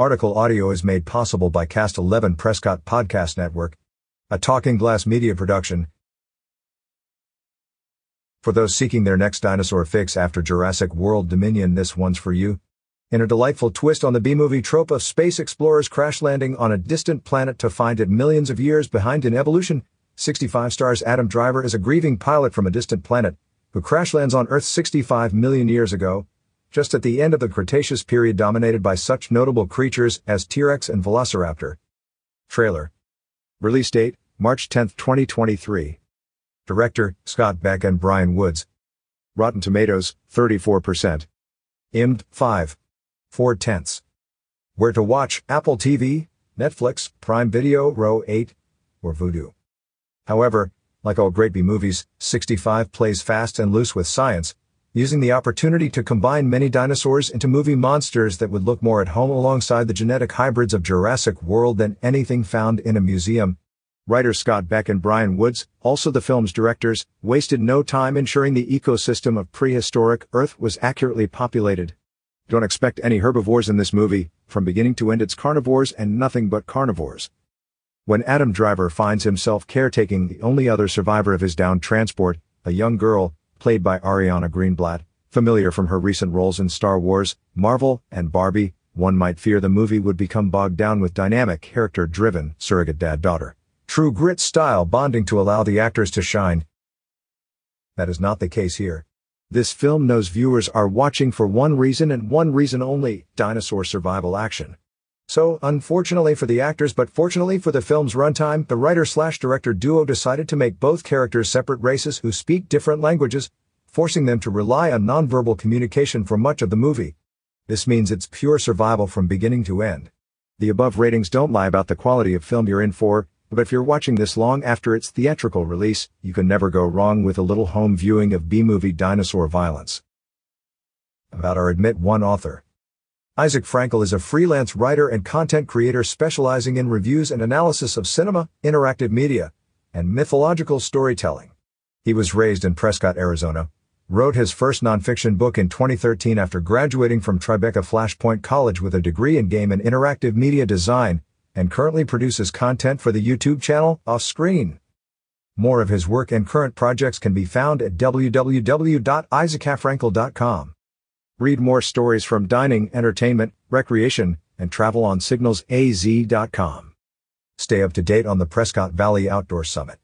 Article audio is made possible by Cast 11 Prescott Podcast Network, a Talking Glass media production. For those seeking their next dinosaur fix after Jurassic World Dominion, this one's for you. In a delightful twist on the B-movie trope of space explorers crash landing on a distant planet to find it millions of years behind in evolution, 65 stars Adam Driver is a grieving pilot from a distant planet who crash lands on Earth 65 million years ago, just at the end of the Cretaceous period dominated by such notable creatures as T-Rex and Velociraptor. Trailer. Release date, March 10, 2023. Director, Scott Beck and Bryan Woods. Rotten Tomatoes, 34%. IMD, 5. 4 tenths. Where to watch, Apple TV, Netflix, Prime Video, Row 8, or Vudu. However, like all great B movies, 65 plays fast and loose with science, using the opportunity to combine many dinosaurs into movie monsters that would look more at home alongside the genetic hybrids of Jurassic World than anything found in a museum. Writers Scott Beck and Bryan Woods, also the film's directors, wasted no time ensuring the ecosystem of prehistoric Earth was accurately populated. Don't expect any herbivores in this movie, from beginning to end it's carnivores and nothing but carnivores. When Adam Driver finds himself caretaking the only other survivor of his downed transport, a young girl, played by Ariana Greenblatt, familiar from her recent roles in Star Wars, Marvel, and Barbie, one might fear the movie would become bogged down with dynamic, character-driven, surrogate dad-daughter. True grit style bonding to allow the actors to shine. That is not the case here. This film knows viewers are watching for one reason and one reason only, dinosaur survival action. So, unfortunately for the actors but fortunately for the film's runtime, the writer-slash-director duo decided to make both characters separate races who speak different languages, forcing them to rely on nonverbal communication for much of the movie. This means it's pure survival from beginning to end. The above ratings don't lie about the quality of film you're in for, but if you're watching this long after its theatrical release, you can never go wrong with a little home viewing of B-movie dinosaur violence. About our Admit One author. Isaac Frankel is a freelance writer and content creator specializing in reviews and analysis of cinema, interactive media, and mythological storytelling. He was raised in Prescott, Arizona, wrote his first nonfiction book in 2013 after graduating from Tribeca Flashpoint College with a degree in game and interactive media design, and currently produces content for the YouTube channel Off Screen. More of his work and current projects can be found at www.isaachfrankel.com. Read more stories from dining, entertainment, recreation, and travel on signalsaz.com. Stay up to date on the Prescott Valley Outdoor Summit.